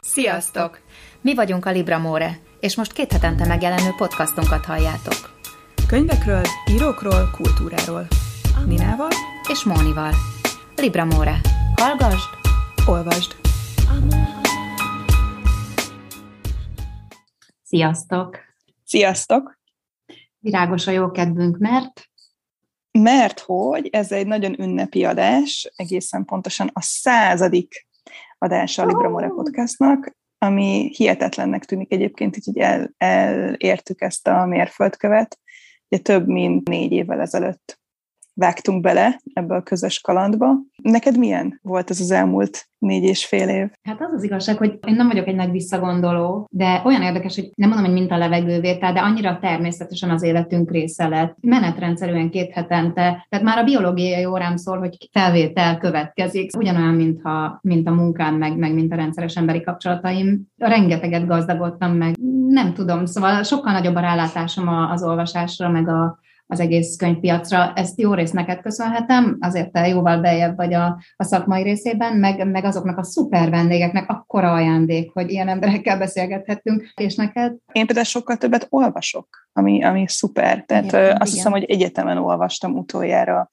Sziasztok! Mi vagyunk a Libramore, és most két hetente megjelenő podcastunkat halljátok. Könyvekről, írókról, kultúráról. Ninával és Mónival. Libramore. Hallgasd, olvasd. Sziasztok! Sziasztok! Virágos a jó kedvünk, mert mert hogy ez egy nagyon ünnepi adás, egészen pontosan a századik adása a Libra podcastnak, ami hihetetlennek tűnik egyébként, így el, elértük ezt a mérföldkövet, ugye több mint négy évvel ezelőtt vágtunk bele ebbe a közös kalandba. Neked milyen volt ez az elmúlt négy és fél év? Hát az az igazság, hogy én nem vagyok egy nagy visszagondoló, de olyan érdekes, hogy nem mondom, hogy mint a levegővétel, de annyira természetesen az életünk része lett. Menetrendszerűen két hetente, tehát már a biológiai órám szól, hogy felvétel következik, ugyanolyan, mintha, mint a munkám, meg, meg mint a rendszeres emberi kapcsolataim. Rengeteget gazdagodtam meg, nem tudom, szóval sokkal nagyobb a rálátásom az olvasásra, meg a, az egész könyvpiacra. Ezt jó részt neked köszönhetem, azért te jóval bejebb vagy a, a szakmai részében, meg, meg azoknak a szuper vendégeknek akkora ajándék, hogy ilyen emberekkel beszélgethettünk, és neked? Én például sokkal többet olvasok, ami, ami szuper. Tehát igen, azt igen. hiszem, hogy egyetemen olvastam utoljára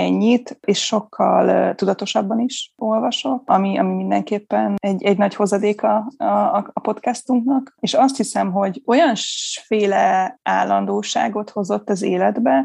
ennyit, és sokkal tudatosabban is olvasok, ami, ami mindenképpen egy, egy nagy hozadéka a, a, podcastunknak, és azt hiszem, hogy olyan féle állandóságot hozott az életbe,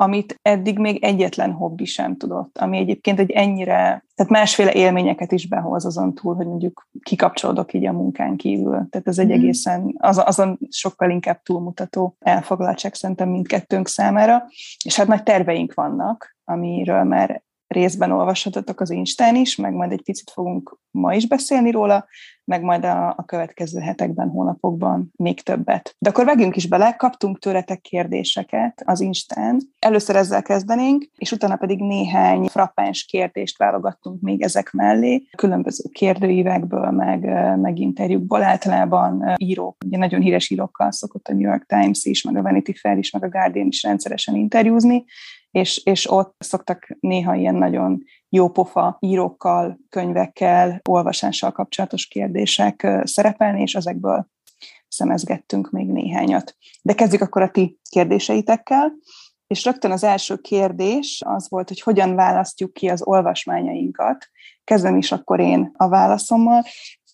amit eddig még egyetlen hobbi sem tudott, ami egyébként egy ennyire, tehát másféle élményeket is behoz azon túl, hogy mondjuk kikapcsolódok így a munkán kívül. Tehát ez egy mm. egészen, az, azon sokkal inkább túlmutató elfoglaltság szerintem mindkettőnk számára, és hát nagy terveink vannak, amiről már részben olvashatok az Instán is, meg majd egy picit fogunk ma is beszélni róla, meg majd a, a következő hetekben, hónapokban még többet. De akkor vegyünk is bele, kaptunk tőletek kérdéseket az Instán. Először ezzel kezdenénk, és utána pedig néhány frappáns kérdést válogattunk még ezek mellé, különböző kérdőívekből, meg, meg interjúkból. Általában írók, ugye nagyon híres írókkal szokott a New York Times is, meg a Vanity Fair is, meg a Guardian is rendszeresen interjúzni, és, és ott szoktak néha ilyen nagyon jópofa írókkal, könyvekkel, olvasással kapcsolatos kérdések szerepelni, és ezekből szemezgettünk még néhányat. De kezdjük akkor a ti kérdéseitekkel. És rögtön az első kérdés az volt, hogy hogyan választjuk ki az olvasmányainkat. Kezdem is akkor én a válaszommal.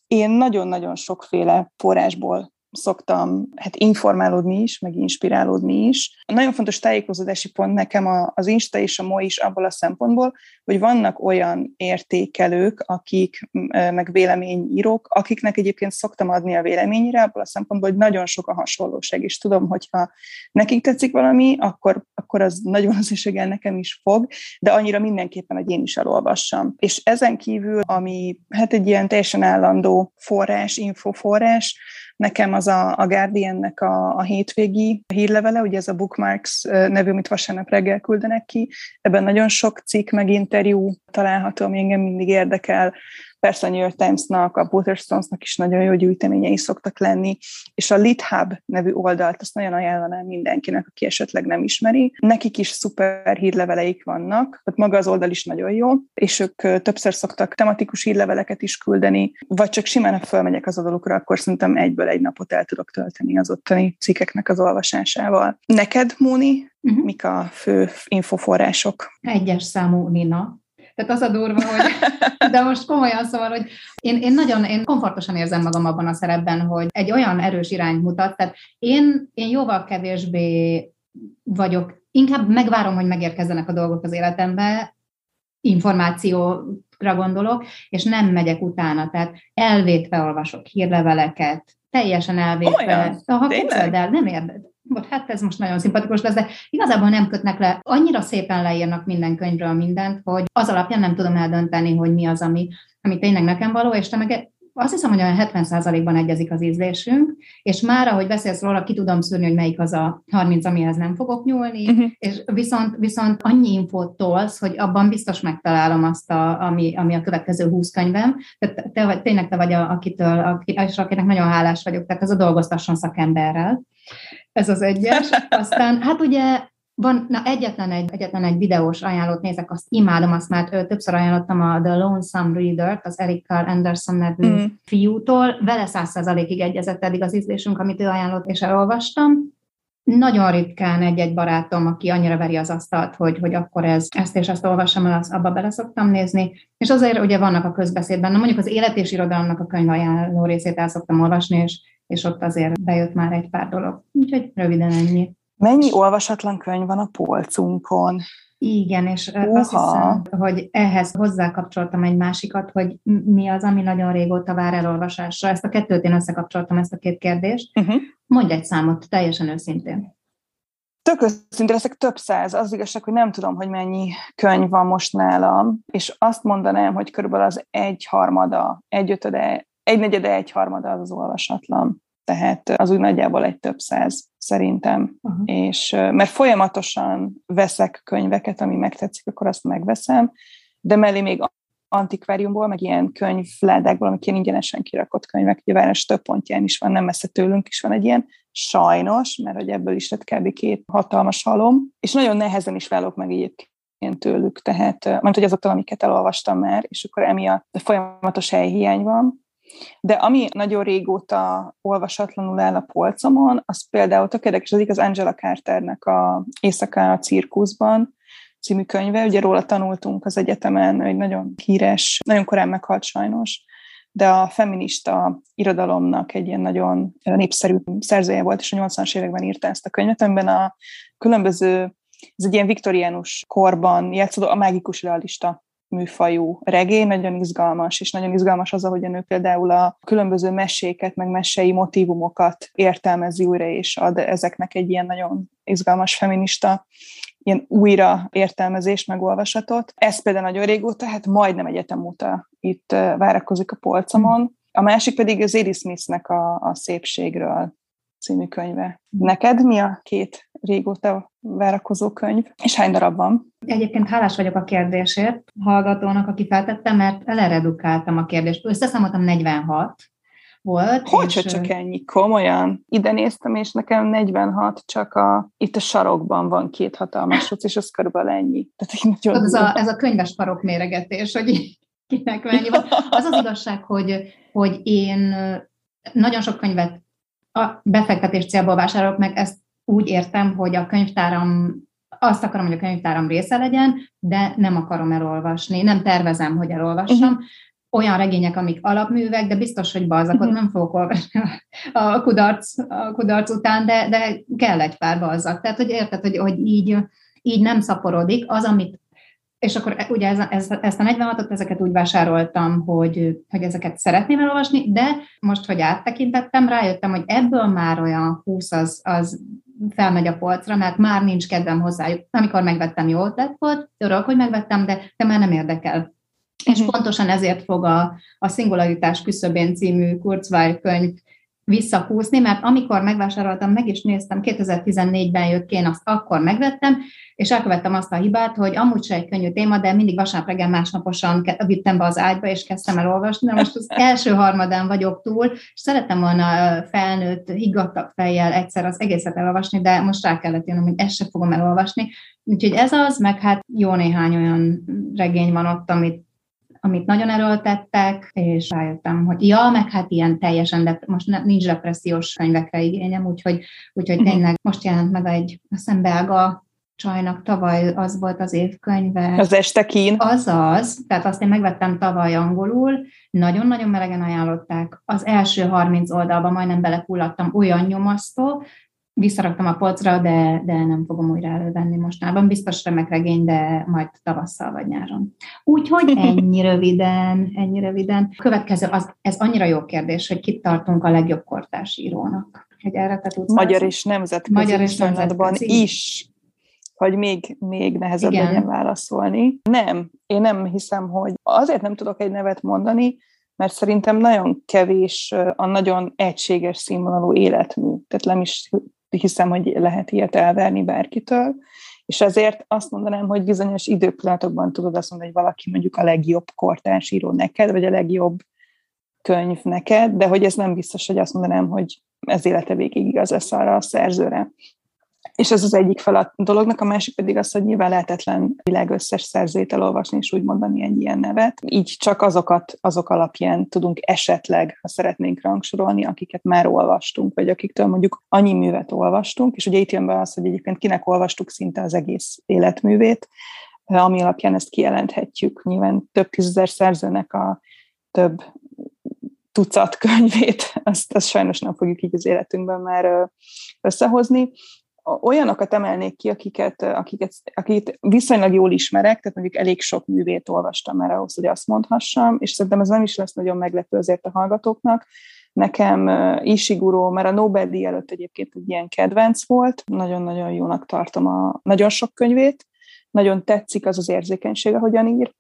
Én nagyon-nagyon sokféle forrásból szoktam hát informálódni is, meg inspirálódni is. A nagyon fontos tájékozódási pont nekem az Insta és a MO is abból a szempontból, hogy vannak olyan értékelők, akik, meg véleményírók, akiknek egyébként szoktam adni a véleményre, abból a szempontból, hogy nagyon sok a hasonlóság, és tudom, hogyha nekik tetszik valami, akkor, akkor az nagyon az nekem is fog, de annyira mindenképpen, hogy én is elolvassam. És ezen kívül, ami hát egy ilyen teljesen állandó forrás, infoforrás, Nekem az a, a Guardiannek a, a hétvégi hírlevele, ugye ez a Bookmarks nevű, amit vasárnap reggel küldenek ki. Ebben nagyon sok cikk, meg interjú található, ami engem mindig érdekel Persze a New York Times-nak, a Waterstones-nak is nagyon jó gyűjteményei szoktak lenni, és a LitHub nevű oldalt azt nagyon ajánlanám mindenkinek, aki esetleg nem ismeri. Nekik is szuper hírleveleik vannak, tehát maga az oldal is nagyon jó, és ők többször szoktak tematikus hírleveleket is küldeni, vagy csak simán, ha fölmegyek az oldalukra, akkor szerintem egyből egy napot el tudok tölteni az ottani cikkeknek az olvasásával. Neked, Móni, uh-huh. mik a fő infoforrások? Egyes számú Nina, tehát az a durva, hogy, de most komolyan szóval, hogy én, én nagyon, én komfortosan érzem magam abban a szerepben, hogy egy olyan erős irányt mutat, tehát én, én jóval kevésbé vagyok, inkább megvárom, hogy megérkezzenek a dolgok az életembe, információra gondolok, és nem megyek utána, tehát elvétve olvasok hírleveleket, teljesen elvétve. Olyan? Ha képzeld el, nem érded volt, hát ez most nagyon szimpatikus lesz, de igazából nem kötnek le. Annyira szépen leírnak minden könyvről mindent, hogy az alapján nem tudom eldönteni, hogy mi az, ami, ami tényleg nekem való, és te meg azt hiszem, hogy olyan 70%-ban egyezik az ízlésünk, és már, ahogy beszélsz róla, ki tudom szűrni, hogy melyik az a 30, amihez nem fogok nyúlni, uh-huh. és viszont, viszont annyi infót tolsz, hogy abban biztos megtalálom azt, a, ami, ami a következő 20 könyvem. Tehát te vagy, tényleg te vagy, a, akitől, aki, és akinek nagyon hálás vagyok, tehát ez a dolgoztasson szakemberrel. Ez az egyes. Aztán, hát ugye Van, na egyetlen egy, egyetlen egy videós ajánlót nézek, azt imádom, azt már többször ajánlottam a The Lonesome Reader-t, az Eric Carl Anderson nevű mm. fiútól. Vele száz százalékig egyezett eddig az ízlésünk, amit ő ajánlott, és elolvastam. Nagyon ritkán egy-egy barátom, aki annyira veri az asztalt, hogy, hogy akkor ez, ezt és ezt olvassam el, abba bele szoktam nézni. És azért ugye vannak a közbeszédben, na mondjuk az élet és irodalomnak a könyv ajánló részét el szoktam olvasni, és, és ott azért bejött már egy pár dolog. Úgyhogy röviden ennyi. Mennyi olvasatlan könyv van a polcunkon? Igen, és Uha. azt hiszem, hogy ehhez hozzákapcsoltam egy másikat, hogy mi az, ami nagyon régóta vár elolvasásra. Ezt a kettőt én összekapcsoltam, ezt a két kérdést. Uh-huh. Mondj egy számot, teljesen őszintén. Tök őszintén leszek több száz. Az igazság, hogy nem tudom, hogy mennyi könyv van most nálam, és azt mondanám, hogy körülbelül az egy harmada, egy ötöde, egy negyede, egy harmada az az olvasatlan tehát az úgy nagyjából egy több száz szerintem. Uh-huh. És mert folyamatosan veszek könyveket, ami megtetszik, akkor azt megveszem, de mellé még antikváriumból, meg ilyen könyvládákból, amik ilyen ingyenesen kirakott könyvek, ugye város több pontján is van, nem messze tőlünk is van egy ilyen, sajnos, mert hogy ebből is lett kb. két hatalmas halom, és nagyon nehezen is válok meg egyébként tőlük, tehát, mert hogy azoktól, amiket elolvastam már, és akkor emiatt folyamatos helyhiány van, de ami nagyon régóta olvasatlanul áll a polcomon, az például tök érdekes, az igaz Angela Carternek a Éjszaka a cirkuszban című könyve. Ugye róla tanultunk az egyetemen, egy nagyon híres, nagyon korán meghalt sajnos, de a feminista irodalomnak egy ilyen nagyon népszerű szerzője volt, és a 80-as években írta ezt a könyvet, amiben a különböző, ez egy ilyen viktoriánus korban játszódó a mágikus realista műfajú regény, nagyon izgalmas, és nagyon izgalmas az, ahogyan ő például a különböző meséket, meg mesei motivumokat értelmezi újra, és ad ezeknek egy ilyen nagyon izgalmas feminista ilyen újra értelmezést, megolvasatot. Ez például nagyon régóta, hát majdnem egyetem óta itt várakozik a polcomon. A másik pedig az Eddie Smithnek a, a szépségről című könyve. Neked mi a két régóta várakozó könyv, és hány darab van? Egyébként hálás vagyok a kérdésért hallgatónak, aki feltette, mert eleredukáltam a kérdést. Összeszámoltam 46 volt. Hogy, és... csak ennyi? Komolyan? Ide néztem, és nekem 46, csak a, itt a sarokban van két hatalmas és az körülbelül ennyi. Tehát ez, a, ez a könyves parok méregetés, hogy kinek mennyi van. Az az igazság, hogy, hogy én nagyon sok könyvet a befektetés célból vásárolok meg, ezt úgy értem, hogy a könyvtáram, azt akarom, hogy a könyvtáram része legyen, de nem akarom elolvasni, nem tervezem, hogy elolvassam. Uh-huh. Olyan regények, amik alapművek, de biztos, hogy balzakot uh-huh. nem fogok olvasni a kudarc, a kudarc után, de, de kell egy pár balzak. Tehát, hogy érted, hogy, hogy így, így nem szaporodik. Az, amit és akkor e, ugye ez, ez, ezt a 46-ot, ezeket úgy vásároltam, hogy, hogy ezeket szeretném elolvasni, de most, hogy áttekintettem, rájöttem, hogy ebből már olyan 20 az, az felmegy a polcra, mert már nincs kedvem hozzájuk. Amikor megvettem, jó lett volt, örök, hogy megvettem, de, de már nem érdekel. És mhm. pontosan ezért fog a, a Szingularitás küszöbén című Kurzweil könyv visszahúzni, mert amikor megvásároltam, meg is néztem, 2014-ben jött ki, én azt akkor megvettem, és elkövettem azt a hibát, hogy amúgy se egy könnyű téma, de mindig vasárnap reggel másnaposan vittem be az ágyba, és kezdtem el olvasni. Na most az első harmadán vagyok túl, és szerettem volna felnőtt, higgadtabb fejjel egyszer az egészet elolvasni, de most rá kellett jönnöm, hogy ezt se fogom elolvasni. Úgyhogy ez az, meg hát jó néhány olyan regény van ott, amit amit nagyon erőltettek, és rájöttem, hogy ja, meg hát ilyen teljesen, de most ne, nincs depressziós könyvekre igényem, úgyhogy, úgyhogy uh-huh. tényleg most jelent meg egy, szembelga csajnak tavaly az volt az évkönyve. Az este kín. Az az, tehát azt én megvettem tavaly angolul, nagyon-nagyon melegen ajánlották. Az első 30 oldalban majdnem belefulladtam, olyan nyomasztó, visszaraktam a polcra, de, de nem fogom újra elővenni mostában. Biztos remek regény, de majd tavasszal vagy nyáron. Úgyhogy ennyi röviden, ennyi röviden. Következő, az, ez annyira jó kérdés, hogy kit tartunk a legjobb kortárs írónak. Hogy erre te tudsz Magyar és nemzetközi Magyar és nemzetközi. is hogy még, még nehezebb Igen. legyen válaszolni. Nem, én nem hiszem, hogy azért nem tudok egy nevet mondani, mert szerintem nagyon kevés a nagyon egységes színvonalú életmű. Tehát nem is hiszem, hogy lehet ilyet elverni bárkitől, és ezért azt mondanám, hogy bizonyos időpillanatokban tudod azt mondani, hogy valaki mondjuk a legjobb kortárs író neked, vagy a legjobb könyv neked, de hogy ez nem biztos, hogy azt mondanám, hogy ez élete végig igaz lesz arra a szerzőre. És ez az egyik fel a dolognak, a másik pedig az, hogy nyilván lehetetlen világ összes szerzőt elolvasni, és úgy mondani egy ilyen nevet. Így csak azokat, azok alapján tudunk esetleg, ha szeretnénk rangsorolni, akiket már olvastunk, vagy akiktől mondjuk annyi művet olvastunk, és ugye itt jön be az, hogy egyébként kinek olvastuk szinte az egész életművét, ami alapján ezt kijelenthetjük. Nyilván több tízezer szerzőnek a több tucat könyvét, azt, azt sajnos nem fogjuk így az életünkben már összehozni. Olyanokat emelnék ki, akiket, akiket, akiket viszonylag jól ismerek, tehát mondjuk elég sok művét olvastam már ahhoz, hogy azt mondhassam, és szerintem ez nem is lesz nagyon meglepő azért a hallgatóknak. Nekem Ishiguro, mert a Nobel-díj előtt egyébként egy ilyen kedvenc volt, nagyon-nagyon jónak tartom a nagyon sok könyvét, nagyon tetszik az az érzékenysége, hogyan ír,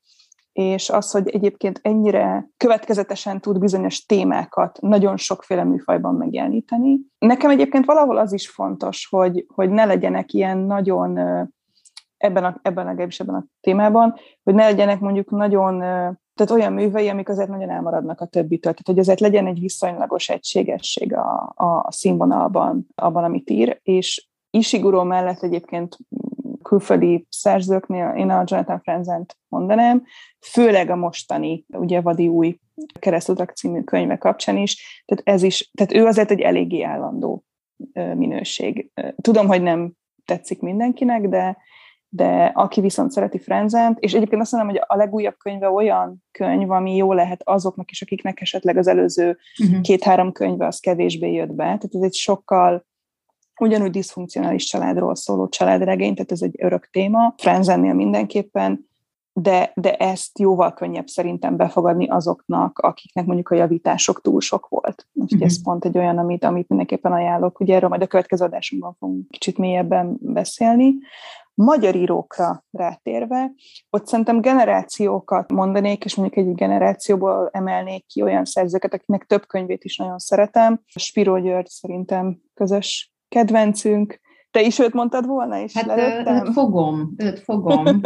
és az, hogy egyébként ennyire következetesen tud bizonyos témákat nagyon sokféle műfajban megjeleníteni. Nekem egyébként valahol az is fontos, hogy, hogy ne legyenek ilyen nagyon ebben a, ebben a, ebben a témában, hogy ne legyenek mondjuk nagyon tehát olyan művei, amik azért nagyon elmaradnak a többitől. Tehát, hogy azért legyen egy viszonylagos egységesség a, a, színvonalban, abban, amit ír, és Isiguro mellett egyébként külföldi szerzőknél én a Jonathan Frenzent mondanám, főleg a mostani, ugye Vadi új keresztutak című könyve kapcsán is, tehát ez is, tehát ő azért egy eléggé állandó minőség. Tudom, hogy nem tetszik mindenkinek, de, de aki viszont szereti Frenzent, és egyébként azt mondom, hogy a legújabb könyve olyan könyv, ami jó lehet azoknak is, akiknek esetleg az előző uh-huh. két-három könyve az kevésbé jött be. Tehát ez egy sokkal ugyanúgy diszfunkcionális családról szóló családregény, tehát ez egy örök téma, Frenzennél mindenképpen, de, de ezt jóval könnyebb szerintem befogadni azoknak, akiknek mondjuk a javítások túl sok volt. Úgyhogy mm-hmm. ez pont egy olyan, amit, amit mindenképpen ajánlok. Ugye erről majd a következő adásunkban fogunk kicsit mélyebben beszélni. Magyar írókra rátérve, ott szerintem generációkat mondanék, és mondjuk egy generációból emelnék ki olyan szerzőket, akiknek több könyvét is nagyon szeretem. Spiro György szerintem közös kedvencünk. Te is őt mondtad volna, és hát őt fogom, őt fogom.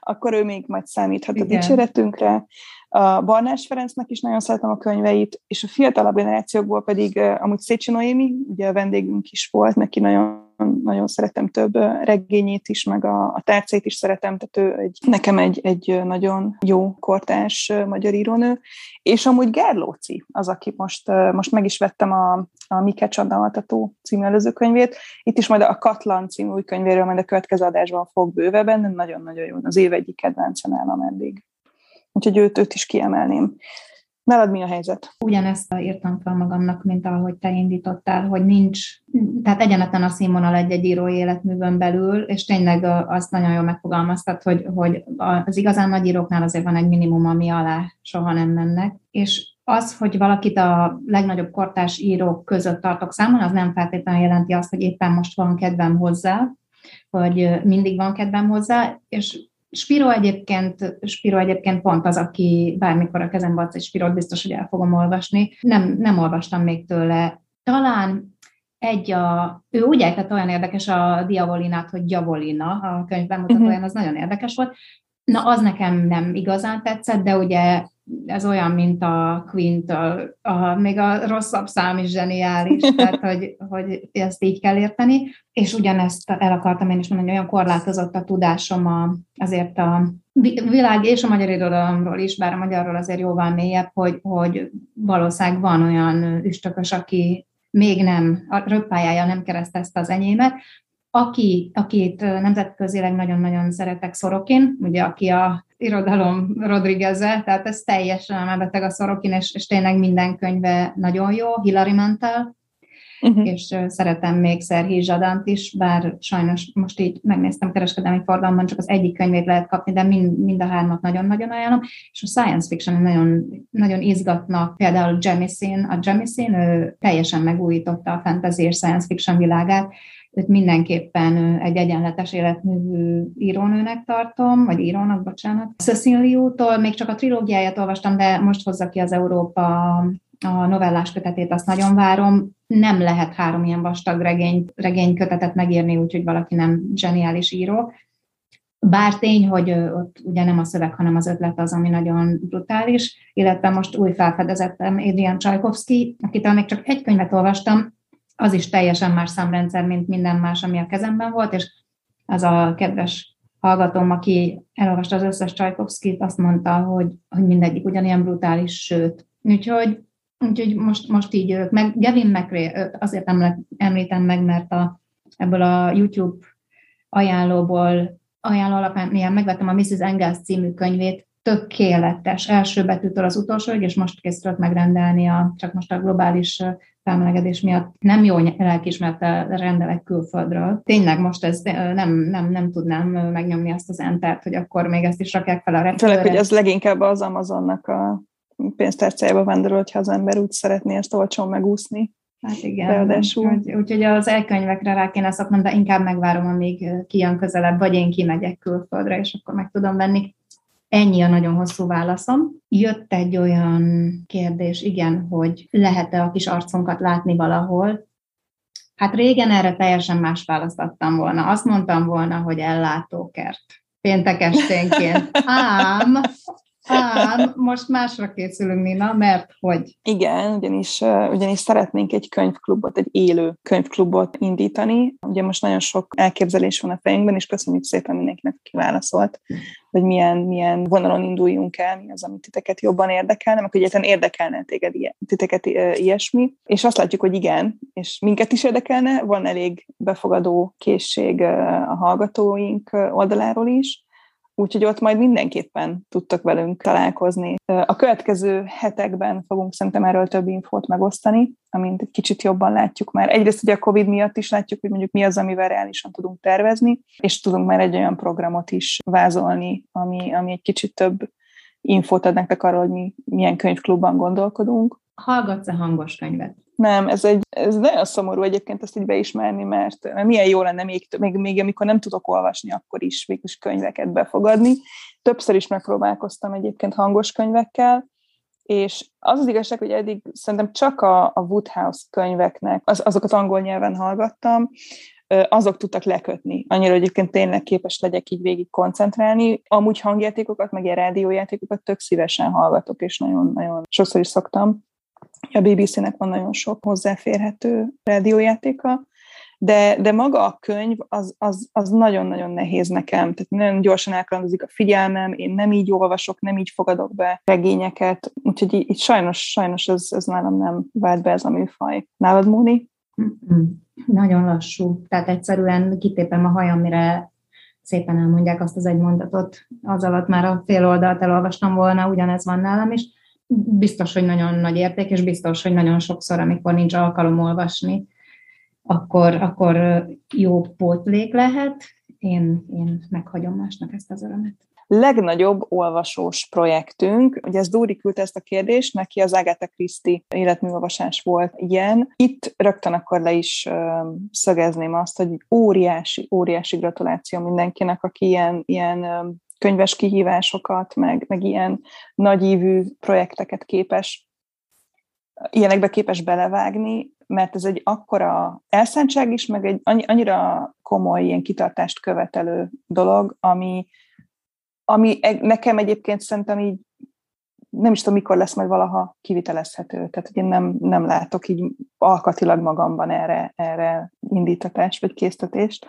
Akkor ő még majd számíthat Igen. a dicséretünkre. A Barnás Ferencnek is nagyon szeretem a könyveit, és a fiatalabb generációkból pedig amúgy Szécsi Noémi, ugye a vendégünk is volt, neki nagyon nagyon szeretem több regényét is, meg a, a tárcait is szeretem, tehát ő egy, nekem egy, egy nagyon jó kortás magyar írónő, és amúgy Gerlóci az, aki most, most meg is vettem a, a Mike Csodaltató című előző könyvét, itt is majd a Katlan című új könyvéről majd a következő adásban fog bővebben, de nagyon-nagyon jó, az év egyik kedvencem állam eddig. Úgyhogy őt, őt is kiemelném. Nálad mi a helyzet? Ugyanezt írtam fel magamnak, mint ahogy te indítottál, hogy nincs, tehát egyenletlen a színvonal egy-egy író életművön belül, és tényleg azt nagyon jól megfogalmaztad, hogy, hogy az igazán nagy íróknál azért van egy minimum, ami alá soha nem mennek, és az, hogy valakit a legnagyobb kortás írók között tartok számon, az nem feltétlenül jelenti azt, hogy éppen most van kedvem hozzá, vagy mindig van kedvem hozzá, és Spiro egyébként, Spiro egyébként pont az, aki bármikor a kezembe adsz egy Spirot, biztos, hogy el fogom olvasni. Nem, nem olvastam még tőle. Talán egy a, ő úgy ejtett olyan érdekes a Diavolinát, hogy Diavolina, a könyv bemutatóján, uh-huh. az nagyon érdekes volt. Na, az nekem nem igazán tetszett, de ugye ez olyan, mint a queen a, a, még a rosszabb szám is zseniális, tehát hogy, hogy ezt így kell érteni, és ugyanezt el akartam én is mondani, olyan korlátozott a tudásom a, azért a világ és a magyar irodalomról is, bár a magyarról azért jóval mélyebb, hogy, hogy valószínűleg van olyan üstökös, aki még nem, a röppájája nem keresztezte az enyémet, aki, akit nemzetközileg nagyon-nagyon szeretek Szorokin, ugye aki a irodalom rodriguez tehát ez teljesen elmebeteg a Szorokin, és, és tényleg minden könyve nagyon jó, Hilary Mantel, uh-huh. és szeretem még Szerhi Zsadant is, bár sajnos most így megnéztem kereskedelmi fordalomban, csak az egyik könyvét lehet kapni, de mind, mind a hármat nagyon-nagyon ajánlom, és a science fiction nagyon, nagyon izgatnak, például Jemisin, a Jemisin, ő teljesen megújította a fantasy és science fiction világát, őt mindenképpen egy egyenletes életművű írónőnek tartom, vagy írónak, bocsánat. Cecil Liu-tól még csak a trilógiáját olvastam, de most hozza ki az Európa a novellás kötetét, azt nagyon várom. Nem lehet három ilyen vastag regény, regénykötetet megírni, úgyhogy valaki nem zseniális író. Bár tény, hogy ott ugye nem a szöveg, hanem az ötlet az, ami nagyon brutális, illetve most új felfedezettem Adrian Csajkovszki, akitől még csak egy könyvet olvastam, az is teljesen más számrendszer, mint minden más, ami a kezemben volt, és az a kedves hallgatóm, aki elolvasta az összes Csajkovszkit, azt mondta, hogy, hogy mindegyik ugyanilyen brutális, sőt. Úgyhogy, úgyhogy most, most így ők, meg Gavin McRae, azért említem meg, mert a, ebből a YouTube ajánlóból, ajánló alapján megvettem a Mrs. Engels című könyvét, tökéletes, első betűtől az utolsóig, és most készült megrendelni, a, csak most a globális felmelegedés miatt nem jó lelkismerettel rendelek külföldről. Tényleg most ez nem, nem, nem tudnám megnyomni azt az entert, hogy akkor még ezt is rakják fel a repülőre. Főleg, hogy ez leginkább az Amazonnak a pénztárcájába vándorol, hogyha az ember úgy szeretné ezt olcsón megúszni. Hát igen, úgyhogy, úgyhogy az elkönyvekre rá kéne szoknom, de inkább megvárom, amíg kijön közelebb, vagy én kimegyek külföldre, és akkor meg tudom venni. Ennyi a nagyon hosszú válaszom. Jött egy olyan kérdés, igen, hogy lehet-e a kis arcunkat látni valahol. Hát régen erre teljesen más választattam volna. Azt mondtam volna, hogy ellátókert. Péntek esténként. Ám Ám, most másra készülünk, Nina, mert hogy... Igen, ugyanis, ugyanis szeretnénk egy könyvklubot, egy élő könyvklubot indítani. Ugye most nagyon sok elképzelés van a fejünkben, és köszönjük szépen mindenkinek, aki válaszolt, hogy milyen, milyen vonalon induljunk el, mi az, ami titeket jobban érdekelne, meg hogy egyáltalán érdekelne téged, titeket ilyesmi. És azt látjuk, hogy igen, és minket is érdekelne, van elég befogadó készség a hallgatóink oldaláról is, úgyhogy ott majd mindenképpen tudtak velünk találkozni. A következő hetekben fogunk szerintem erről több infót megosztani, amint egy kicsit jobban látjuk már. Egyrészt ugye a COVID miatt is látjuk, hogy mondjuk mi az, amivel reálisan tudunk tervezni, és tudunk már egy olyan programot is vázolni, ami, ami egy kicsit több infót ad nektek arról, hogy mi milyen könyvklubban gondolkodunk. Hallgatsz-e hangos könyvet? Nem, ez, egy, ez nagyon szomorú egyébként ezt így beismerni, mert, milyen jó lenne még, még, még amikor nem tudok olvasni, akkor is végül könyveket befogadni. Többször is megpróbálkoztam egyébként hangos könyvekkel, és az az igazság, hogy eddig szerintem csak a, a Woodhouse könyveknek, az, azokat angol nyelven hallgattam, azok tudtak lekötni. Annyira egyébként tényleg képes legyek így végig koncentrálni. Amúgy hangjátékokat, meg ilyen rádiójátékokat tök szívesen hallgatok, és nagyon-nagyon sokszor is szoktam a BBC-nek van nagyon sok hozzáférhető rádiójátéka, de, de maga a könyv az, az, az nagyon-nagyon nehéz nekem. Tehát nagyon gyorsan elkalandozik a figyelmem, én nem így olvasok, nem így fogadok be regényeket, úgyhogy így sajnos, sajnos ez, ez nálam nem vált be ez a műfaj. Nálad, Móni? Nagyon lassú. Tehát egyszerűen kitépem a hajam, mire szépen elmondják azt az egy mondatot. Az alatt már a fél oldalt elolvastam volna, ugyanez van nálam is biztos, hogy nagyon nagy érték, és biztos, hogy nagyon sokszor, amikor nincs alkalom olvasni, akkor, akkor jó pótlék lehet. Én, én meghagyom másnak ezt az örömet. Legnagyobb olvasós projektünk, ugye ez Dóri küldte ezt a kérdést, neki az Agatha Christie életműolvasás volt ilyen. Itt rögtön akkor le is szögezném azt, hogy óriási, óriási gratuláció mindenkinek, aki ilyen, ilyen könyves kihívásokat, meg, meg ilyen nagyívű projekteket képes, ilyenekbe képes belevágni, mert ez egy akkora elszántság is, meg egy annyira komoly ilyen kitartást követelő dolog, ami, ami nekem egyébként szerintem így nem is tudom, mikor lesz majd valaha kivitelezhető. Tehát, hogy én nem, nem látok így alkatilag magamban erre, erre indítatást vagy késztetést.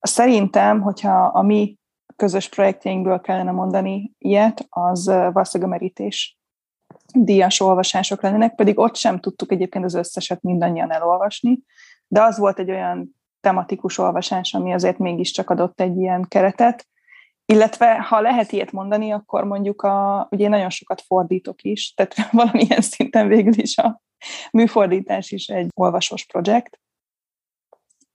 Szerintem, hogyha a mi közös projektjeinkből kellene mondani ilyet, az valószínűleg a díjas olvasások lennének, pedig ott sem tudtuk egyébként az összeset mindannyian elolvasni, de az volt egy olyan tematikus olvasás, ami azért mégiscsak adott egy ilyen keretet, illetve ha lehet ilyet mondani, akkor mondjuk a, ugye nagyon sokat fordítok is, tehát valamilyen szinten végül is a műfordítás is egy olvasós projekt,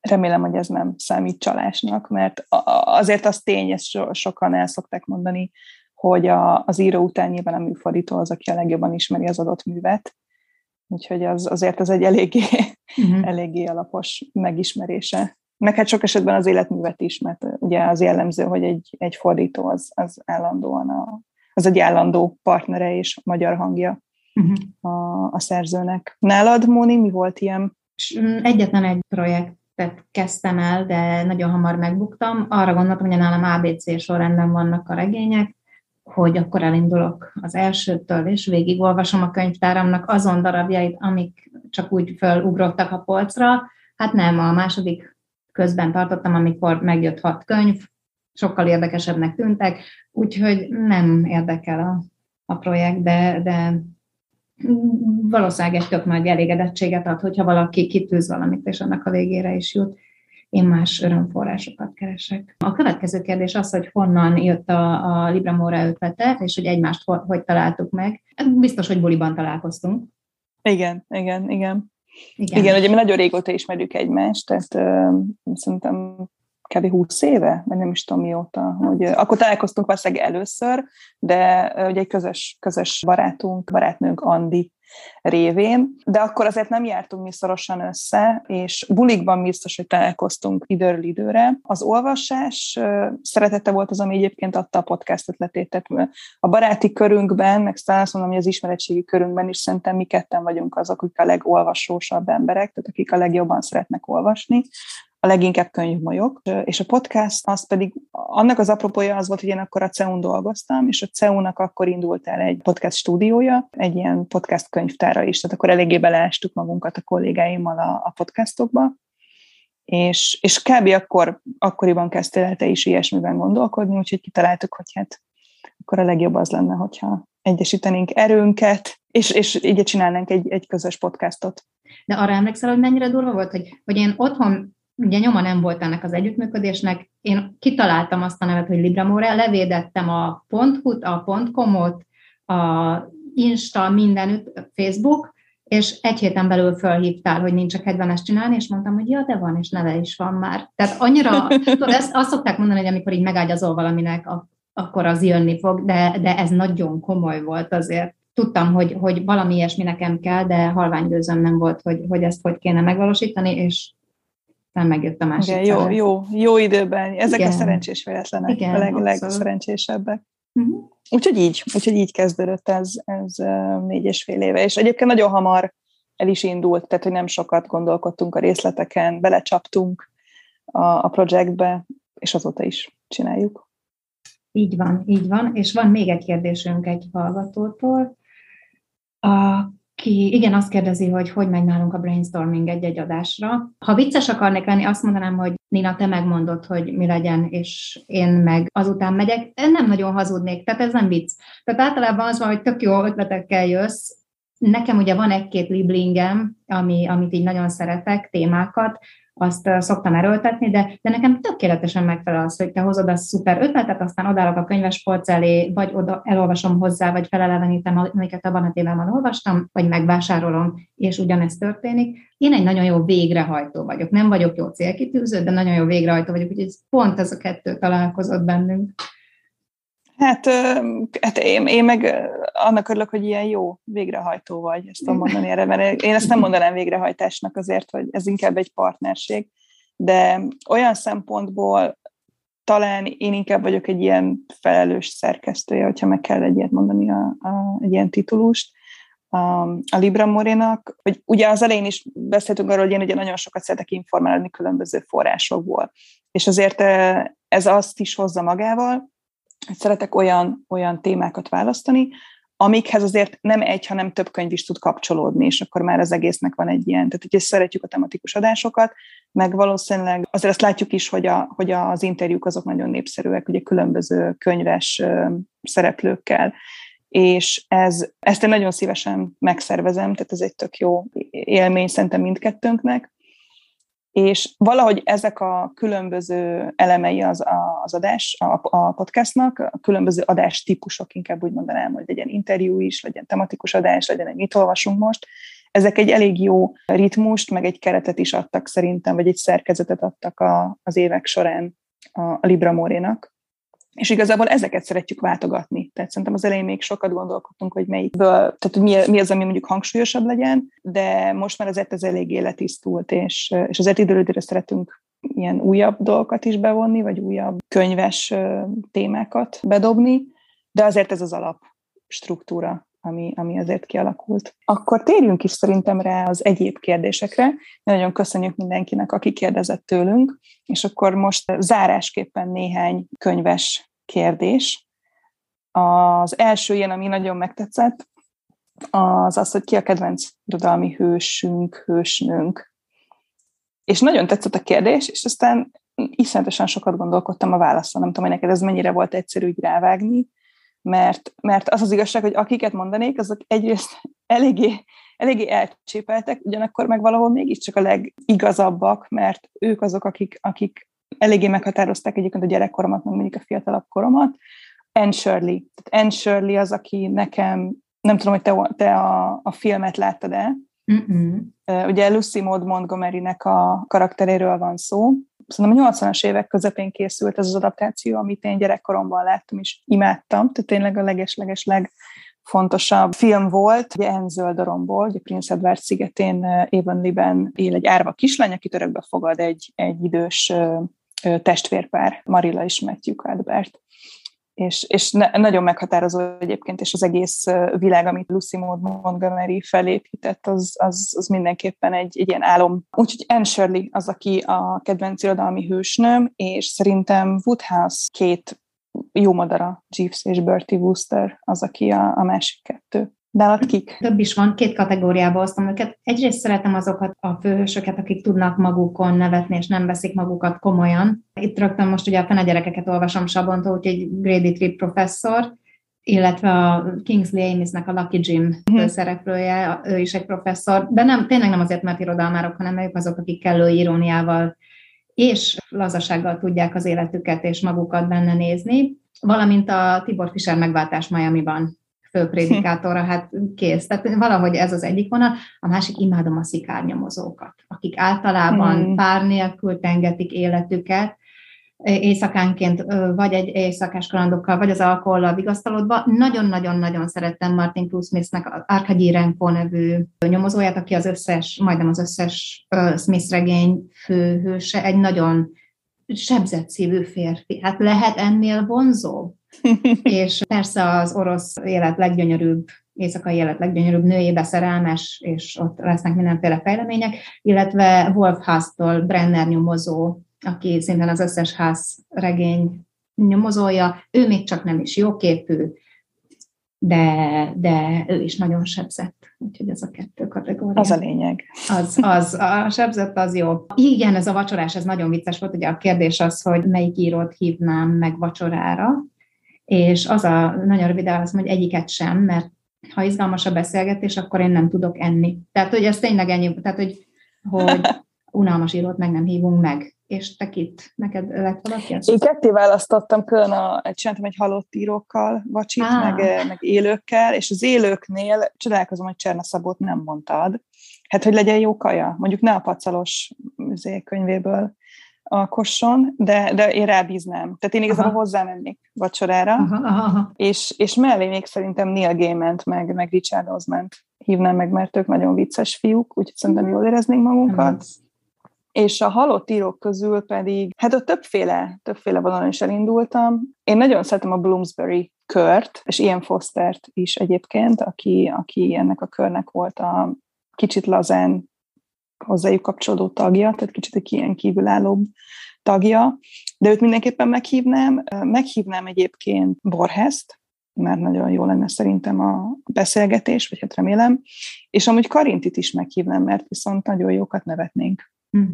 remélem, hogy ez nem számít csalásnak, mert azért az tény, ezt so, sokan el szokták mondani, hogy a, az író után nyilván a műfordító az, aki a legjobban ismeri az adott művet, úgyhogy az, azért ez egy eléggé, uh-huh. eléggé alapos megismerése. Meg hát sok esetben az életművet is, mert ugye az jellemző, hogy egy, egy fordító az, az állandóan a, az egy állandó partnere és magyar hangja uh-huh. a, a szerzőnek. Nálad, Móni, mi volt ilyen? Egyetlen egy projekt tehát kezdtem el, de nagyon hamar megbuktam. Arra gondoltam, hogy nálam ABC sorrendben vannak a regények, hogy akkor elindulok az elsőtől, és végigolvasom a könyvtáramnak azon darabjait, amik csak úgy fölugrottak a polcra. Hát nem, a második közben tartottam, amikor megjött hat könyv, sokkal érdekesebbnek tűntek, úgyhogy nem érdekel a, a projekt, de, de valószínűleg egy tök nagy elégedettséget ad, hogyha valaki kitűz valamit, és annak a végére is jut. Én más örömforrásokat keresek. A következő kérdés az, hogy honnan jött a, a Libramora ötlete, és hogy egymást hogy, hogy találtuk meg. Biztos, hogy buliban találkoztunk. Igen, igen, igen. Igen, igen ugye mi nagyon régóta ismerjük egymást, tehát uh, szerintem kb. 20 éve, vagy nem is tudom mióta, hogy akkor találkoztunk valószínűleg először, de ugye egy közös, közös barátunk, barátnőnk Andi révén, de akkor azért nem jártunk mi szorosan össze, és bulikban biztos, hogy találkoztunk időről időre. Az olvasás szeretete volt az, ami egyébként adta a podcast ötletét, tehát a baráti körünkben, meg talán azt mondom, hogy az ismeretségi körünkben is szerintem mi ketten vagyunk azok, akik a legolvasósabb emberek, tehát akik a legjobban szeretnek olvasni a leginkább könyvmolyok, és a podcast az pedig, annak az apropója az volt, hogy én akkor a CEUN dolgoztam, és a CEUN-nak akkor indult el egy podcast stúdiója, egy ilyen podcast könyvtára is, tehát akkor eléggé beleástuk magunkat a kollégáimmal a, a podcastokba, és, és kb. akkor, akkoriban kezdtél el te is ilyesmiben gondolkodni, úgyhogy kitaláltuk, hogy hát akkor a legjobb az lenne, hogyha egyesítenénk erőnket, és, és így csinálnánk egy, egy közös podcastot. De arra emlékszel, hogy mennyire durva volt, hogy, hogy én otthon ugye nyoma nem volt ennek az együttműködésnek, én kitaláltam azt a nevet, hogy Libramore, levédettem a .hu-t, a .com-ot, a Insta, mindenütt, Facebook, és egy héten belül fölhívtál, hogy nincs a kedvem ezt csinálni, és mondtam, hogy ja, de van, és neve is van már. Tehát annyira, tudod, ezt azt szokták mondani, hogy amikor így megágyazol valaminek, akkor az jönni fog, de, de ez nagyon komoly volt azért. Tudtam, hogy, hogy valami ilyesmi nekem kell, de halványgőzöm nem volt, hogy, hogy ezt hogy kéne megvalósítani, és aztán megjött a másik Igen, jó, jó, jó időben. Ezek Igen. a szerencsés véletlenek, Igen, a leg, legszerencsésebbek. Uh-huh. Úgyhogy így, úgyhogy így kezdődött ez, ez négy és fél éve. És egyébként nagyon hamar el is indult, tehát hogy nem sokat gondolkodtunk a részleteken, belecsaptunk a, a projektbe, és azóta is csináljuk. Így van, így van. És van még egy kérdésünk egy hallgatótól, a ki, igen, azt kérdezi, hogy hogy megy nálunk a brainstorming egy-egy adásra. Ha vicces akarnék lenni, azt mondanám, hogy Nina, te megmondod, hogy mi legyen, és én meg azután megyek. Nem nagyon hazudnék, tehát ez nem vicc. Tehát általában az van, hogy tök jó ötletekkel jössz, Nekem ugye van egy-két liblingem, ami, amit így nagyon szeretek, témákat, azt szoktam erőltetni, de, de nekem tökéletesen megfelel az, hogy te hozod a szuper ötletet, aztán odállok a könyvespolc elé, vagy oda elolvasom hozzá, vagy felelevenítem, amiket abban a témában olvastam, vagy megvásárolom, és ugyanezt történik. Én egy nagyon jó végrehajtó vagyok. Nem vagyok jó célkitűző, de nagyon jó végrehajtó vagyok, úgyhogy pont ez a kettő találkozott bennünk. Hát, hát én, én meg annak örülök, hogy ilyen jó végrehajtó vagy, ezt tudom mondani erre, mert én ezt nem mondanám végrehajtásnak azért, hogy ez inkább egy partnerség, de olyan szempontból talán én inkább vagyok egy ilyen felelős szerkesztője, hogyha meg kell egy ilyet mondani a, a, egy ilyen titulust, a, a Libra Morinak, hogy ugye az elején is beszéltünk arról, hogy én ugye nagyon sokat szeretek informálni különböző forrásokból, és azért ez azt is hozza magával, szeretek olyan, olyan témákat választani, amikhez azért nem egy, hanem több könyv is tud kapcsolódni, és akkor már az egésznek van egy ilyen. Tehát, hogyha szeretjük a tematikus adásokat, meg valószínűleg azért azt látjuk is, hogy, a, hogy az interjúk azok nagyon népszerűek, ugye különböző könyves szereplőkkel, és ez, ezt én nagyon szívesen megszervezem, tehát ez egy tök jó élmény szerintem mindkettőnknek, és valahogy ezek a különböző elemei az, az adás, a, a podcastnak, a különböző adás típusok, inkább úgy mondanám, hogy legyen interjú is, legyen tematikus adás, legyen egy mit olvasunk most, ezek egy elég jó ritmust, meg egy keretet is adtak szerintem, vagy egy szerkezetet adtak a, az évek során a Libra Morénak. És igazából ezeket szeretjük váltogatni. Tehát szerintem az elején még sokat gondolkodtunk, hogy melyikből, tehát hogy mi, mi az, ami mondjuk hangsúlyosabb legyen, de most már azért ez elég életisztult, és, és azért időről szeretünk ilyen újabb dolgokat is bevonni, vagy újabb könyves témákat bedobni, de azért ez az alap struktúra, ami, ami azért kialakult. Akkor térjünk is szerintem rá az egyéb kérdésekre. Nagyon köszönjük mindenkinek, aki kérdezett tőlünk, és akkor most zárásképpen néhány könyves kérdés. Az első ilyen, ami nagyon megtetszett, az az, hogy ki a kedvenc irodalmi hősünk, hősnőnk. És nagyon tetszett a kérdés, és aztán iszonyatosan sokat gondolkodtam a válaszon. Nem tudom, hogy neked ez mennyire volt egyszerű így rávágni, mert, mert az az igazság, hogy akiket mondanék, azok egyrészt eléggé, eléggé elcsépeltek, ugyanakkor meg valahol mégiscsak a legigazabbak, mert ők azok, akik, akik eléggé meghatározták egyébként a gyerekkoromat, meg mondjuk a fiatalabb koromat. Anne Shirley. Tehát Anne Shirley az, aki nekem, nem tudom, hogy te, te a, a filmet láttad-e, Mm-mm. Ugye Lucy Maud Montgomery-nek a karakteréről van szó. Szerintem a 80-as évek közepén készült ez az adaptáció, amit én gyerekkoromban láttam, és imádtam. Tehát tényleg a leges-leges legfontosabb film volt, ugye Anne Zöldaromból, ugye Prince Edward szigetén Avonlea-ben él egy árva kislány, aki örökbe fogad egy, egy idős testvérpár, Marilla és Matthew Cuthbert és, és ne, nagyon meghatározó egyébként, és az egész világ, amit Lucy Maud Montgomery felépített, az, az, az mindenképpen egy, egy ilyen álom. Úgyhogy Anne Shirley az, aki a kedvenc irodalmi hősnőm, és szerintem Woodhouse két jó madara, Jeeves és Bertie Wooster az, aki a, a másik kettő. Nálad kik? Több is van, két kategóriába osztom őket. Egyrészt szeretem azokat a főhősöket, akik tudnak magukon nevetni, és nem veszik magukat komolyan. Itt rögtön most ugye a fene gyerekeket olvasom Sabontó, úgyhogy Grady Tripp professzor, illetve a Kingsley Amisnek a Lucky Jim uh-huh. szereplője, ő is egy professzor, de nem, tényleg nem azért, mert irodalmárok, hanem ők azok, akik kellő iróniával és lazasággal tudják az életüket és magukat benne nézni, valamint a Tibor Fischer megváltás Miami-ban főprédikátorra, hát kész. Tehát valahogy ez az egyik vonal. A másik, imádom a szikárnyomozókat, akik általában hmm. pár nélkül tengetik életüket, éjszakánként, vagy egy éjszakás kalandokkal, vagy az alkohollal vigasztalódva. Nagyon-nagyon-nagyon szerettem Martin Smithnek az Arkady Renko nevű nyomozóját, aki az összes, majdnem az összes Smith regény főhőse, egy nagyon sebzett szívű férfi. Hát lehet ennél vonzó? és persze az orosz élet leggyönyörűbb, éjszakai élet leggyönyörűbb nőjébe szerelmes, és ott lesznek mindenféle fejlemények, illetve Wolf Haas-tól Brenner nyomozó, aki szintén az összes ház regény nyomozója, ő még csak nem is jóképű, de, de ő is nagyon sebzett. Úgyhogy ez a kettő kategória. Az a lényeg. Az, az, a sebzett az jó. Igen, ez a vacsorás, ez nagyon vicces volt. Ugye a kérdés az, hogy melyik írót hívnám meg vacsorára, és az a nagyon rövid válasz, hogy egyiket sem, mert ha izgalmas a beszélgetés, akkor én nem tudok enni. Tehát, hogy ez tényleg ennyi, tehát, hogy, hogy unalmas írót meg nem hívunk meg. És te kit? Neked lett valaki? Én ketté választottam, külön a, csináltam egy halott írókkal vacsit, ah. meg, meg élőkkel, és az élőknél csodálkozom, hogy Cserna Szabót nem mondtad. Hát, hogy legyen jó kaja. Mondjuk ne a pacalos izé, könyvéből alkosson, de, de én rábíznám. Tehát én igazából hozzámennék vacsorára, aha, aha. És, és mellé még szerintem Neil gaiman meg, meg Richard osman hívnám meg, mert ők nagyon vicces fiúk, úgyhogy szerintem jól éreznénk magunkat. És a halott írók közül pedig, hát ott többféle, többféle vonalon is elindultam. Én nagyon szeretem a Bloomsbury kört, és Ian Fostert is egyébként, aki, aki ennek a körnek volt a kicsit lazán hozzájuk kapcsolódó tagja, tehát kicsit egy ilyen kívülállóbb tagja, de őt mindenképpen meghívnám. Meghívnám egyébként Borhest, mert nagyon jó lenne szerintem a beszélgetés, vagy hát remélem, és amúgy Karintit is meghívnám, mert viszont nagyon jókat nevetnénk. Mm.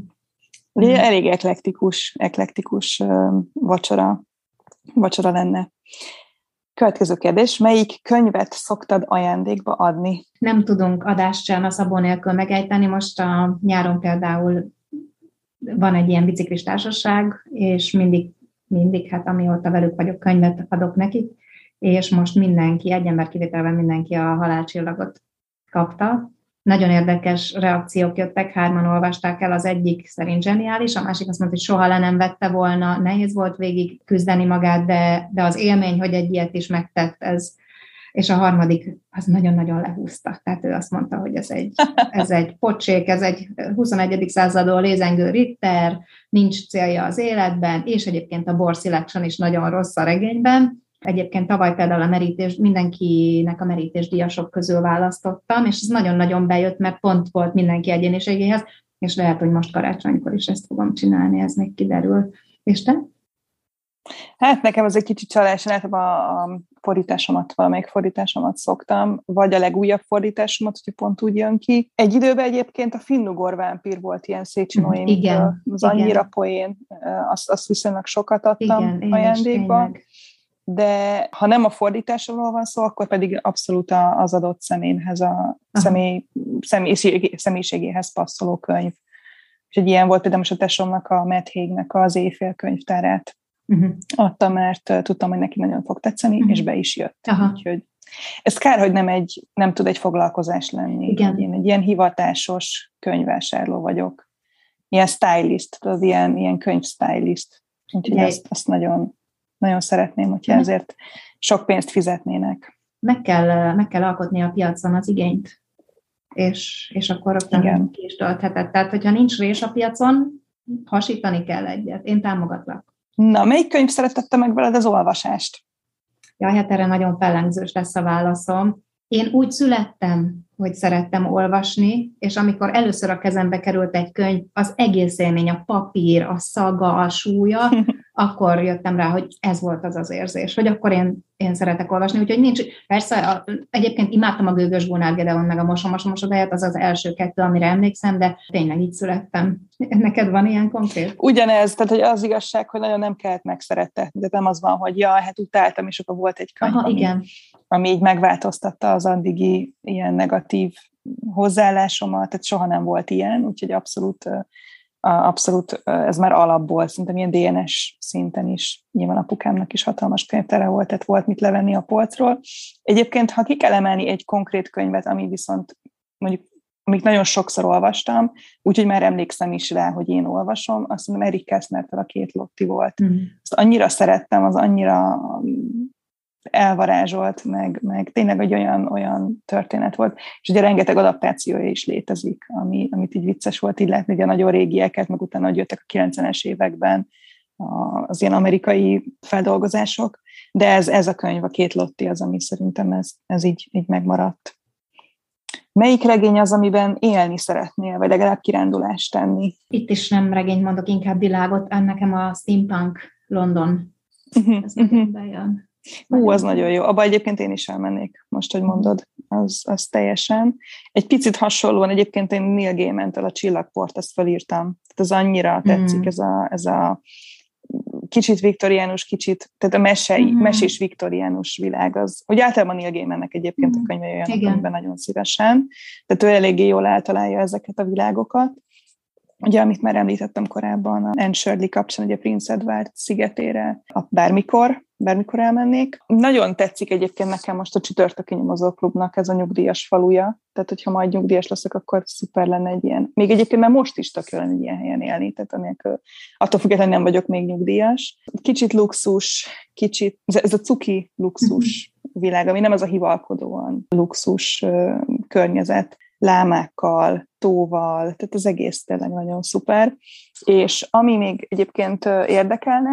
Ugye mm. elég eklektikus, eklektikus vacsora, vacsora lenne. Következő kérdés, melyik könyvet szoktad ajándékba adni? Nem tudunk adást sem a Szabó nélkül megejteni. Most a nyáron például van egy ilyen biciklis társaság, és mindig, mindig, hát amióta velük vagyok, könyvet adok nekik, és most mindenki, egy ember kivételben mindenki a halálcsillagot kapta, nagyon érdekes reakciók jöttek, hárman olvasták el, az egyik szerint zseniális, a másik azt mondta, hogy soha le nem vette volna, nehéz volt végig küzdeni magát, de, de az élmény, hogy egy ilyet is megtett, ez, és a harmadik az nagyon-nagyon lehúzta. Tehát ő azt mondta, hogy ez egy, ez egy pocsék, ez egy 21. századon lézengő ritter, nincs célja az életben, és egyébként a Bor Selection is nagyon rossz a regényben, Egyébként tavaly például a merítés, mindenkinek a merítés díjasok közül választottam, és ez nagyon-nagyon bejött, mert pont volt mindenki egyéniségéhez, és lehet, hogy most karácsonykor is ezt fogom csinálni, ez még kiderül. És te? Hát nekem ez egy kicsit csalás, általában a, a fordításomat, valamelyik fordításomat szoktam, vagy a legújabb fordításomat, hogyha pont úgy jön ki. Egy időben egyébként a finnugor vámpír volt ilyen mhm, igen, az igen. annyira poén, azt, azt viszonylag sokat adtam igen, ajándékba. De ha nem a fordításról van szó, akkor pedig abszolút az adott személyhez, a személy, személyiség, személyiségéhez passzoló könyv. Egy ilyen volt például most a tesomnak, a Matt Hague-nek az éjfél könyvtárát uh-huh. adta, mert tudtam, hogy neki nagyon fog tetszeni, uh-huh. és be is jött. Aha. Úgyhogy ez kár, hogy nem, egy, nem tud egy foglalkozás lenni. Igen. Én egy ilyen hivatásos könyvvásárló vagyok. Ilyen stylist, az ilyen, ilyen könyvstylist. Úgyhogy Igen. ezt, ezt nagyon, nagyon szeretném, hogyha uh-huh. ezért sok pénzt fizetnének. Meg kell, meg kell alkotni a piacon az igényt, és, és akkor rögtön ki is töltheted. Tehát, hogyha nincs rés a piacon, hasítani kell egyet. Én támogatlak. Na, melyik könyv szeretette meg veled az olvasást? Ja, hát erre nagyon fellengzős lesz a válaszom. Én úgy születtem, hogy szerettem olvasni, és amikor először a kezembe került egy könyv, az egész élmény, a papír, a szaga, a súlya, akkor jöttem rá, hogy ez volt az az érzés, hogy akkor én, én szeretek olvasni, úgyhogy nincs, persze a, egyébként imádtam a Gőgös Gunár Gedeon meg a Mosomos Mosodáját, az az első kettő, amire emlékszem, de tényleg így születtem. Neked van ilyen konkrét? Ugyanez, tehát hogy az igazság, hogy nagyon nem kellett megszerettetni, de nem az van, hogy ja, hát utáltam, és akkor volt egy könyv, Aha, ami, igen. ami így megváltoztatta az addigi ilyen negatív hozzáállásomat, tehát soha nem volt ilyen, úgyhogy abszolút abszolút ez már alapból, szinte ilyen DNS szinten is, nyilván apukámnak is hatalmas könyvtere volt, tehát volt mit levenni a polcról. Egyébként, ha ki kell emelni egy konkrét könyvet, ami viszont mondjuk amit nagyon sokszor olvastam, úgyhogy már emlékszem is rá, hogy én olvasom, azt mondom, Erik Kessnertől a két Lotti volt. Mm. Azt annyira szerettem, az annyira elvarázsolt, meg, meg tényleg egy olyan, olyan történet volt. És ugye rengeteg adaptációja is létezik, ami, amit így vicces volt így látni, ugye nagyon régieket, meg utána, hogy jöttek a 90-es években az ilyen amerikai feldolgozások, de ez, ez a könyv, a két Lotti az, ami szerintem ez, ez így, így megmaradt. Melyik regény az, amiben élni szeretnél, vagy legalább kirándulást tenni? Itt is nem regényt mondok, inkább világot. Nekem a steampunk London. Uh-huh, ez uh-huh. bejön. Hú, az nagyon jó. Abba egyébként én is elmennék, most, hogy mondod, az, az teljesen. Egy picit hasonlóan egyébként én Neil gaiman a Csillagport, ezt felírtam. Tehát az annyira tetszik, mm. ez, a, ez a kicsit viktoriánus, kicsit, tehát a mesei, mm. mesés viktoriánus világ az, hogy általában Neil Gaimannek egyébként mm. a könyve olyan, nagyon szívesen, tehát ő eléggé jól eltalálja ezeket a világokat. Ugye, amit már említettem korábban, a Anne Shirley kapcsán, ugye Prince Edward szigetére, a bármikor, bármikor elmennék. Nagyon tetszik egyébként nekem most a csütörtöki nyomozóklubnak ez a nyugdíjas faluja, tehát hogyha majd nyugdíjas leszek, akkor szuper lenne egy ilyen. Még egyébként már most is tök lenne egy ilyen helyen élni, tehát anélkül, attól függetlenül nem vagyok még nyugdíjas. Kicsit luxus, kicsit, ez a cuki luxus mhm. világ, ami nem az a hivalkodóan luxus környezet lámákkal, tóval, tehát az egész tényleg nagyon szuper. És ami még egyébként érdekelne,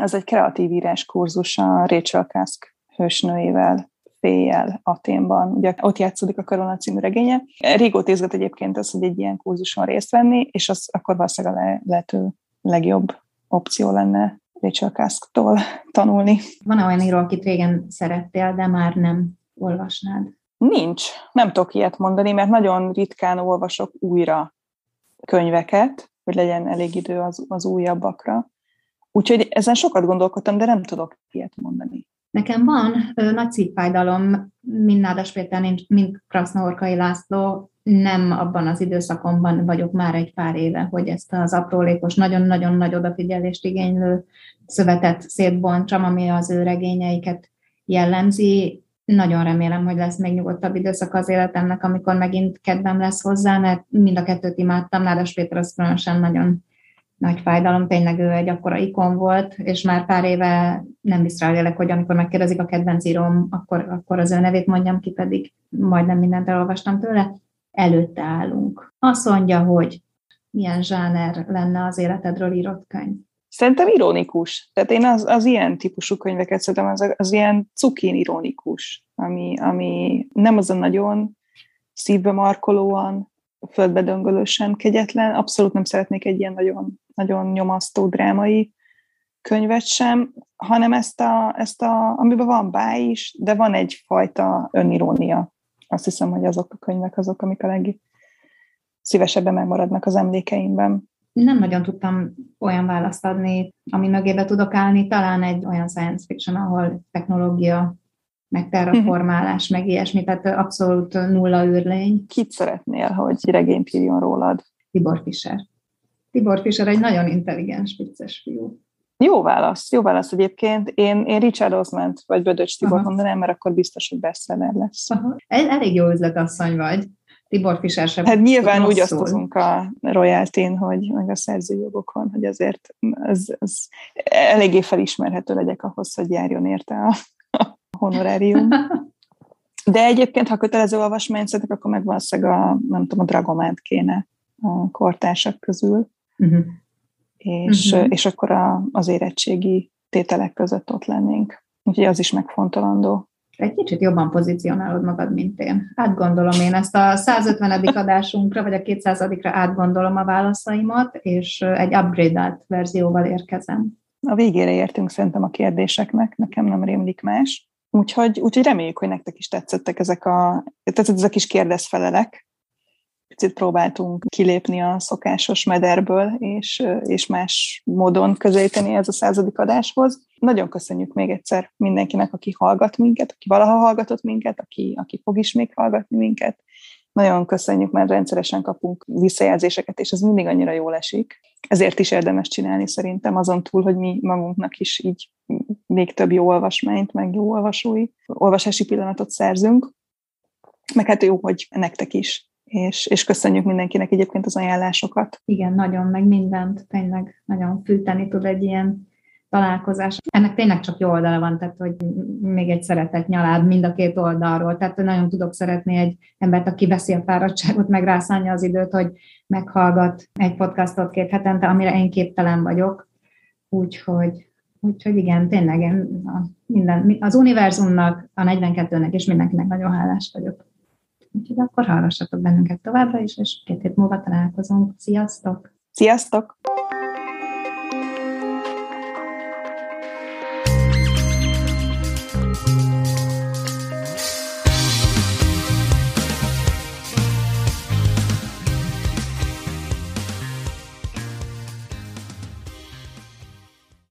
az egy kreatív írás kurzus a Rachel Kask hősnőjével féjjel Aténban. Ugye ott játszódik a Korona című regénye. Régóta izgat egyébként az, hogy egy ilyen kurzuson részt venni, és az akkor valószínűleg a le- lehető legjobb opció lenne Rachel Kasktól tanulni. Van olyan író, akit régen szerettél, de már nem olvasnád? Nincs. Nem tudok ilyet mondani, mert nagyon ritkán olvasok újra könyveket, hogy legyen elég idő az, az újabbakra. Úgyhogy ezen sokat gondolkodtam, de nem tudok ilyet mondani. Nekem van ö, nagy szívfájdalom, mind Nádas Péter, mind Krasznorkai László, nem abban az időszakomban vagyok már egy pár éve, hogy ezt az aprólékos, nagyon-nagyon nagy odafigyelést igénylő szövetet szétbontsam, ami az ő regényeiket jellemzi. Nagyon remélem, hogy lesz még nyugodtabb időszak az életemnek, amikor megint kedvem lesz hozzá, mert mind a kettőt imádtam. Nádas Péter az különösen nagyon nagy fájdalom, tényleg ő egy akkora ikon volt, és már pár éve nem rá hogy amikor megkérdezik a kedvenc íróm, akkor, akkor az ő nevét mondjam ki, pedig majdnem mindent elolvastam tőle. Előtte állunk. Azt mondja, hogy milyen zsáner lenne az életedről írott könyv. Szerintem ironikus. Tehát én az, az ilyen típusú könyveket szeretem, az, az ilyen cukin ironikus, ami, ami nem az a nagyon szívbe markolóan, földbe döngölősen kegyetlen. Abszolút nem szeretnék egy ilyen nagyon, nagyon nyomasztó drámai könyvet sem, hanem ezt a, ezt a amiben van báj is, de van egyfajta önirónia. Azt hiszem, hogy azok a könyvek azok, amik a legszívesebben megmaradnak az emlékeimben. Nem nagyon tudtam olyan választ adni, ami mögébe tudok állni. Talán egy olyan science fiction, ahol technológia meg terraformálás, meg ilyesmi, tehát abszolút nulla űrlény. Kit szeretnél, hogy regényt írjon rólad? Tibor Fischer. Tibor Fischer egy nagyon intelligens, vicces fiú. Jó válasz, jó válasz egyébként. Én, én Richard osman vagy Bödöcs Tibor mondanám, mert akkor biztos, hogy bestseller lesz. Aha. Elég jó üzletasszony vagy. Tibor Fischer sem. Hát nyilván úgy osztozunk a royaltyn, hogy meg a szerzőjogokon, hogy azért ez, ez eléggé felismerhető legyek ahhoz, hogy járjon érte a honorárium. De egyébként, ha kötelező olvasmányt szeretek, akkor meg valószínűleg a, nem tudom, a Dragománt kéne a kortársak közül. Uh-huh és, uh-huh. és akkor a, az érettségi tételek között ott lennénk. Úgyhogy az is megfontolandó. Egy kicsit jobban pozícionálod magad, mint én. Átgondolom én ezt a 150. adásunkra, vagy a 200-ra átgondolom a válaszaimat, és egy upgrade verzióval érkezem. A végére értünk szerintem a kérdéseknek, nekem nem rémlik más. Úgyhogy, úgyhogy reméljük, hogy nektek is tetszettek ezek a, tetszett ezek is kérdezfelelek, picit próbáltunk kilépni a szokásos mederből, és, és más módon közelíteni ez a századik adáshoz. Nagyon köszönjük még egyszer mindenkinek, aki hallgat minket, aki valaha hallgatott minket, aki, aki fog is még hallgatni minket. Nagyon köszönjük, mert rendszeresen kapunk visszajelzéseket, és ez mindig annyira jól esik. Ezért is érdemes csinálni szerintem, azon túl, hogy mi magunknak is így még több jó olvasmányt, meg jó olvasói, olvasási pillanatot szerzünk. Meg hát jó, hogy nektek is és, és köszönjük mindenkinek egyébként az ajánlásokat. Igen, nagyon, meg mindent, tényleg nagyon fűteni tud egy ilyen találkozás. Ennek tényleg csak jó oldala van, tehát hogy még egy szeretett nyalád mind a két oldalról, tehát nagyon tudok szeretni egy embert, aki veszi a fáradtságot, meg rászánja az időt, hogy meghallgat egy podcastot két hetente, amire én képtelen vagyok. Úgyhogy, úgyhogy igen, tényleg én a minden, az univerzumnak, a 42-nek és mindenkinek nagyon hálás vagyok. Úgyhogy akkor hallgassatok bennünket továbbra is, és két hét múlva találkozunk. Sziasztok! Sziasztok!